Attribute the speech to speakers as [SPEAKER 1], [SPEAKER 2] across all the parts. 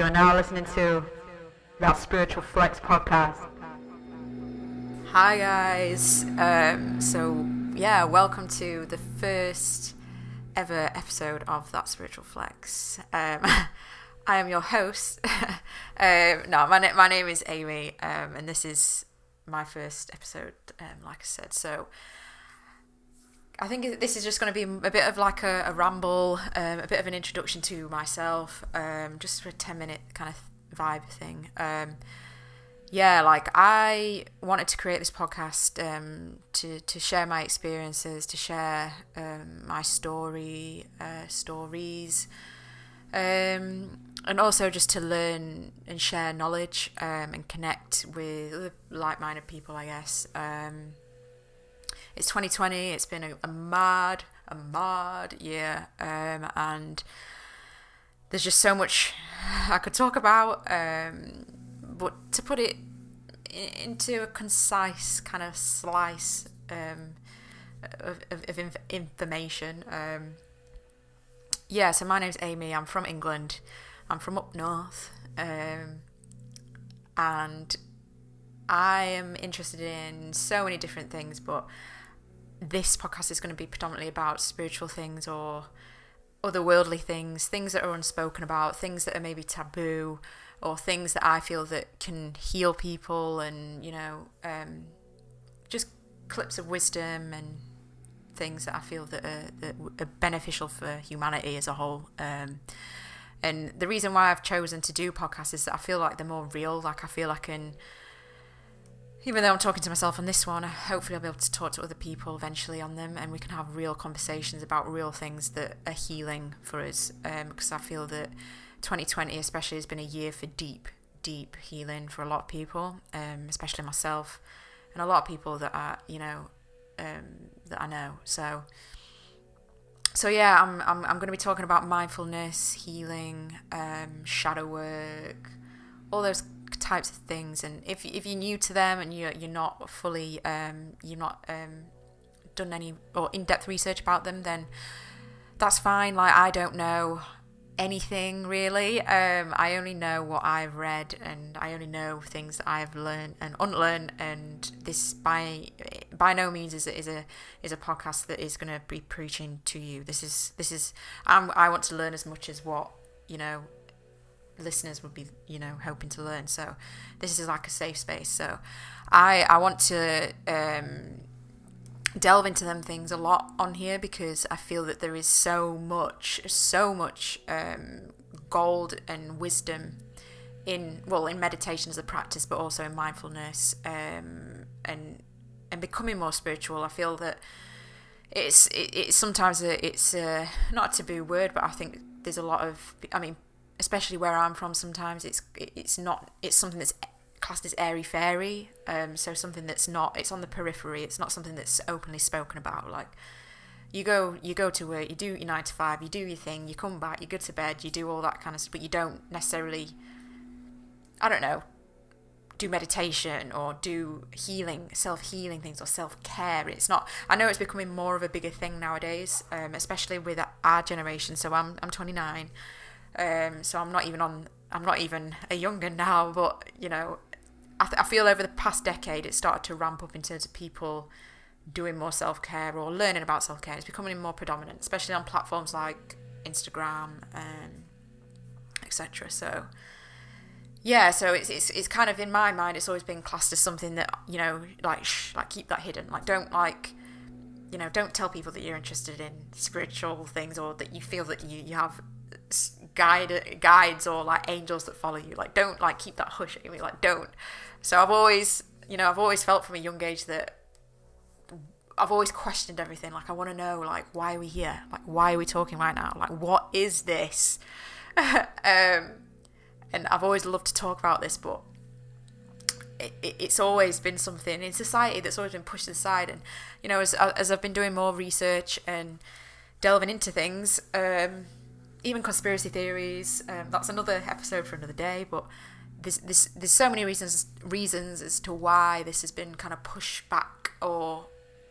[SPEAKER 1] You are now listening to that Spiritual Flex podcast.
[SPEAKER 2] Hi guys. Um, so yeah, welcome to the first ever episode of that Spiritual Flex. Um, I am your host. um, no, my my name is Amy, um, and this is my first episode. Um, like I said, so I think this is just going to be a bit of like a, a ramble, um, a bit of an introduction to myself, um, just for a 10 minute kind of vibe thing. Um, yeah, like I wanted to create this podcast um, to, to share my experiences, to share um, my story, uh, stories, um, and also just to learn and share knowledge and connect with like minded people, I guess. It's 2020. It's been a, a mad, a mad year, um, and there's just so much I could talk about. Um, but to put it into a concise kind of slice um, of, of, of inf- information. Um, yeah, so my name's Amy. I'm from England. I'm from up north. Um, and I am interested in so many different things, but this podcast is going to be predominantly about spiritual things or otherworldly things, things that are unspoken about, things that are maybe taboo, or things that I feel that can heal people, and you know, um, just clips of wisdom and things that I feel that are, that are beneficial for humanity as a whole. Um, and the reason why I've chosen to do podcasts is that I feel like they're more real. Like I feel I can even though I'm talking to myself on this one, hopefully I'll be able to talk to other people eventually on them and we can have real conversations about real things that are healing for us. Um, because I feel that 2020 especially has been a year for deep, deep healing for a lot of people, um, especially myself and a lot of people that are, you know, um, that I know. So, so yeah, I'm, I'm, I'm going to be talking about mindfulness, healing, um, shadow work, all those types of things and if, if you're new to them and you're, you're not fully um, you're not um, done any or in-depth research about them then that's fine. Like i don't know anything really. Um, i only know what i've read and i only know things that i've learned and unlearned and this by by no means is a, is a is a podcast that is going to be preaching to you. This is this is I'm, i want to learn as much as what you know listeners would be you know hoping to learn. So this is like a safe space. So i i want to um delve into them things a lot on here because i feel that there is so much so much um gold and wisdom in well in meditation as a practice but also in mindfulness um and and becoming more spiritual. I feel that it's it, it's sometimes a, it's a, not a taboo word but i think there's a lot of i mean especially where I'm from, sometimes it's it's not it's something that's classed as airy fairy. Um, so something that's not it's on the periphery. It's not something that's openly spoken about. Like you go you go to work, you do your nine to five, you do your thing, you come back, you go to bed, you do all that kind of stuff, but you don't necessarily I don't know do meditation or do healing self healing things or self care. It's not. I know it's becoming more of a bigger thing nowadays, um, especially with our generation. So I'm I'm 29. Um, so I'm not even on. I'm not even a younger now, but you know, I, th- I feel over the past decade it started to ramp up in terms of people doing more self care or learning about self care. It's becoming more predominant, especially on platforms like Instagram and etc. So yeah, so it's, it's it's kind of in my mind it's always been classed as something that you know like shh, like keep that hidden. Like don't like you know don't tell people that you're interested in spiritual things or that you feel that you you have guide guides or like angels that follow you. Like don't like keep that hush at me like don't. So i've always you know i've always felt from a young age that i've always questioned everything. Like i want to know like why are we here? Like why are we talking right now? Like what is this? Um and i've always loved to talk about this but it, it, it's always been something in society that's always been pushed aside and you know as, as i've been doing more research and delving into things um even conspiracy theories. Um, that's another episode for another day. But there's, there's there's so many reasons reasons as to why this has been kind of pushed back or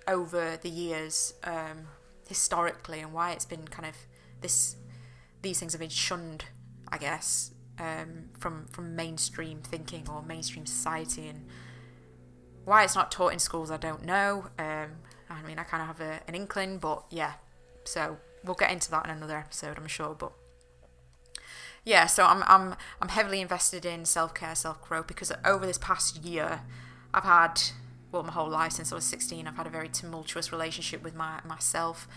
[SPEAKER 2] over the years um, historically, and why it's been kind of this these things have been shunned, I guess. um, from from mainstream thinking or mainstream society, and why it's not taught in schools, I don't know. Um, I mean, I kind of have a, an inkling, but yeah. So we'll get into that in another episode, I'm sure. But yeah, so I'm I'm I'm heavily invested in self care, self growth because over this past year, I've had well my whole life since I was 16, I've had a very tumultuous relationship with my myself.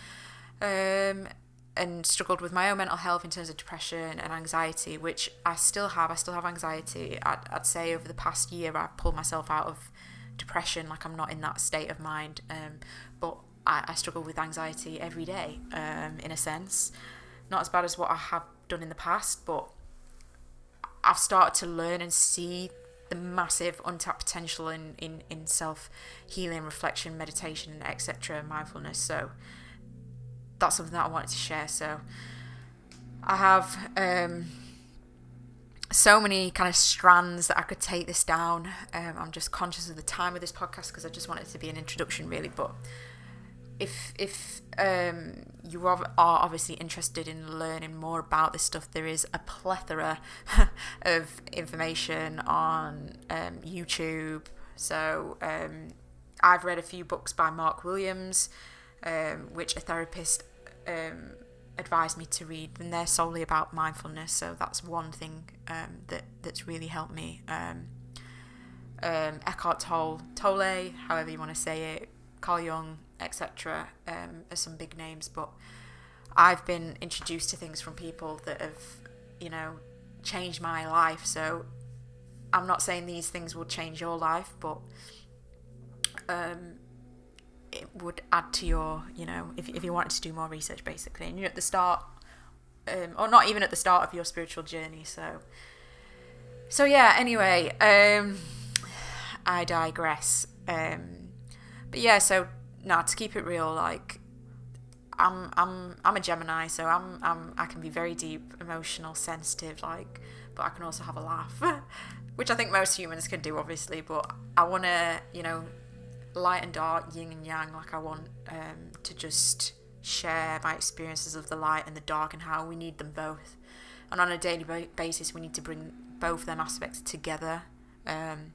[SPEAKER 2] Um, and struggled with my own mental health in terms of depression and anxiety, which I still have. I still have anxiety. I'd, I'd say over the past year, I've pulled myself out of depression, like I'm not in that state of mind. Um, but I, I, struggle with anxiety every day, um, in a sense. Not as bad as what I have done in the past, but I've started to learn and see the massive untapped potential in, in, in self healing, reflection, meditation, etc., mindfulness. So, that's something that I wanted to share. So I have um, so many kind of strands that I could take this down. Um, I'm just conscious of the time of this podcast because I just want it to be an introduction, really. But if if um, you are, obviously interested in learning more about this stuff, there is a plethora of information on um, YouTube. So um, I've read a few books by Mark Williams, um, which a therapist um, advised me to read, and they're solely about mindfulness. So that's one thing um, that that's really helped me. Eckhart Tolle, Tolle, however you want to say it, Carl Jung, etc., um, are some big names. But I've been introduced to things from people that have, you know, changed my life. So I'm not saying these things will change your life, but um, it would add to your, you know, if, if you wanted to do more research basically, and you're at the start, um, or not even at the start of your spiritual journey. So, so yeah. Anyway, um, I digress. Um, but yeah, so now to keep it real, like I'm I'm I'm a Gemini, so I'm I'm I can be very deep, emotional, sensitive, like, but I can also have a laugh, which I think most humans can do, obviously. But I want to, you know, light and dark, yin and yang. Like I want um, to just share my experiences of the light and the dark and how we need them both. And on a daily basis, we need to bring both them aspects together um,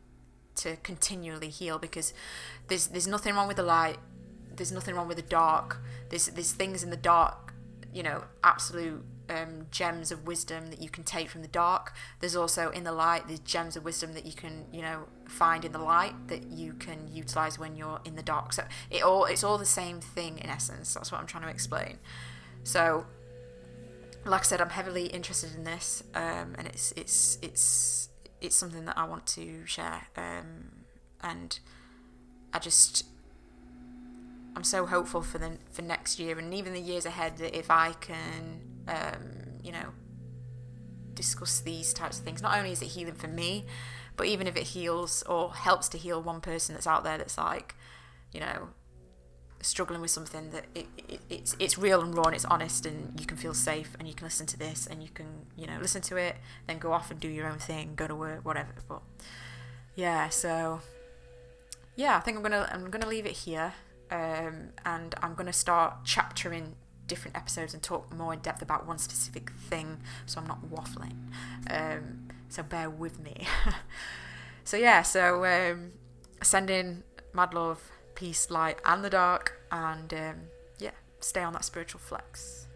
[SPEAKER 2] to continually heal because there's there's nothing wrong with the light. There's nothing wrong with the dark. There's there's things in the dark, you know, absolute um, gems of wisdom that you can take from the dark. There's also in the light, there's gems of wisdom that you can, you know, find in the light that you can utilize when you're in the dark. So it all it's all the same thing in essence. That's what I'm trying to explain. So, like I said, I'm heavily interested in this, um, and it's it's it's it's something that I want to share, um, and I just I'm so hopeful for the for next year and even the years ahead that if I can um, you know, discuss these types of things. Not only is it healing for me, but even if it heals or helps to heal one person that's out there that's like, you know, struggling with something that it, it, it's it's real and raw and it's honest and you can feel safe and you can listen to this and you can you know listen to it then go off and do your own thing go to work whatever but yeah so yeah I think I'm gonna I'm gonna leave it here um, and I'm gonna start chaptering different episodes and talk more in depth about one specific thing, so I'm not waffling. Um, so bear with me. so yeah, so um, send in mad love, peace, light, and the dark, and um, yeah, stay on that spiritual flex.